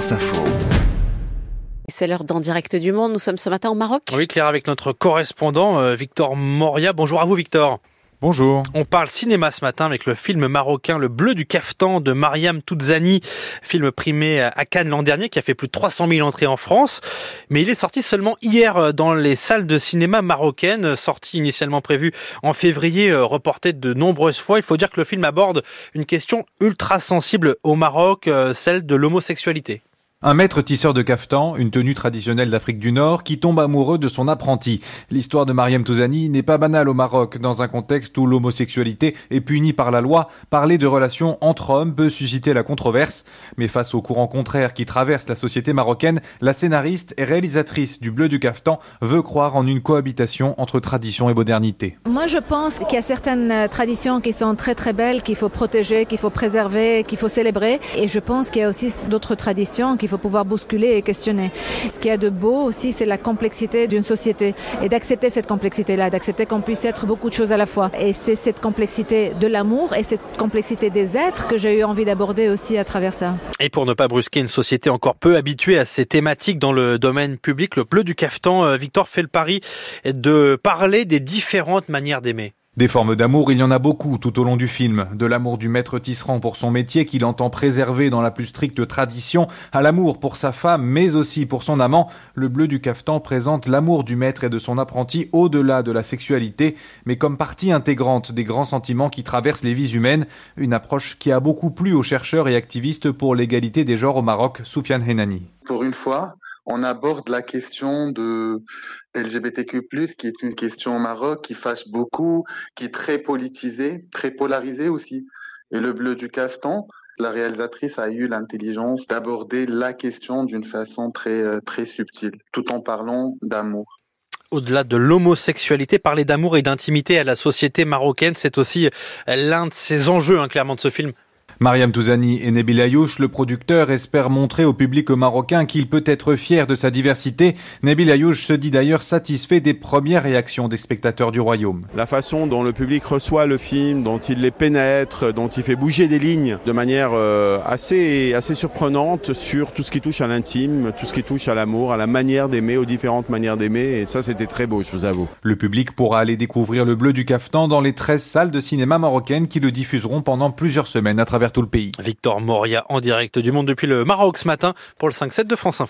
France Info. C'est l'heure d'en direct du monde. Nous sommes ce matin au Maroc. Oui, Claire, avec notre correspondant euh, Victor Moria. Bonjour à vous, Victor. Bonjour. On parle cinéma ce matin avec le film marocain Le Bleu du Caftan de Mariam Toudzani, film primé à Cannes l'an dernier qui a fait plus de 300 000 entrées en France. Mais il est sorti seulement hier euh, dans les salles de cinéma marocaines, sorti initialement prévu en février, euh, reporté de nombreuses fois. Il faut dire que le film aborde une question ultra sensible au Maroc, celle de l'homosexualité. Un maître tisseur de caftan, une tenue traditionnelle d'Afrique du Nord, qui tombe amoureux de son apprenti. L'histoire de Mariam Touzani n'est pas banale au Maroc, dans un contexte où l'homosexualité est punie par la loi. Parler de relations entre hommes peut susciter la controverse, mais face au courant contraire qui traverse la société marocaine, la scénariste et réalisatrice du Bleu du Caftan veut croire en une cohabitation entre tradition et modernité. Moi, je pense qu'il y a certaines traditions qui sont très très belles, qu'il faut protéger, qu'il faut préserver, qu'il faut célébrer, et je pense qu'il y a aussi d'autres traditions qui faut pouvoir bousculer et questionner. Ce qui est de beau aussi, c'est la complexité d'une société et d'accepter cette complexité-là, d'accepter qu'on puisse être beaucoup de choses à la fois. Et c'est cette complexité de l'amour et cette complexité des êtres que j'ai eu envie d'aborder aussi à travers ça. Et pour ne pas brusquer une société encore peu habituée à ces thématiques dans le domaine public, le bleu du caftan, euh, Victor fait le pari de parler des différentes manières d'aimer. Des formes d'amour, il y en a beaucoup tout au long du film. De l'amour du maître tisserand pour son métier qu'il entend préserver dans la plus stricte tradition, à l'amour pour sa femme, mais aussi pour son amant. Le bleu du caftan présente l'amour du maître et de son apprenti au-delà de la sexualité, mais comme partie intégrante des grands sentiments qui traversent les vies humaines. Une approche qui a beaucoup plu aux chercheurs et activistes pour l'égalité des genres au Maroc, Soufiane Henani. Pour une fois, on aborde la question de LGBTQ+, qui est une question au Maroc qui fâche beaucoup, qui est très politisée, très polarisée aussi. Et le bleu du caftan, la réalisatrice a eu l'intelligence d'aborder la question d'une façon très, euh, très subtile, tout en parlant d'amour au-delà de l'homosexualité, parler d'amour et d'intimité à la société marocaine, c'est aussi l'un de ces enjeux, hein, clairement, de ce film. Mariam Touzani et Nabil Ayouch, le producteur, espèrent montrer au public marocain qu'il peut être fier de sa diversité. Nabil Ayouch se dit d'ailleurs satisfait des premières réactions des spectateurs du royaume. La façon dont le public reçoit le film, dont il les pénètre, dont il fait bouger des lignes de manière euh, assez, assez surprenante sur tout ce qui touche à l'intime, tout ce qui touche à l'amour, à la manière d'aimer, aux différentes manières d'aimer. Et ça, c'était très beau, je vous avoue. Le public pourra aller découvrir le bleu du caftan dans les 13 salles de cinéma marocaines qui le diffuseront pendant plusieurs semaines à travers tout le pays. Victor Moria en direct du monde depuis le Maroc ce matin pour le 5-7 de France Info.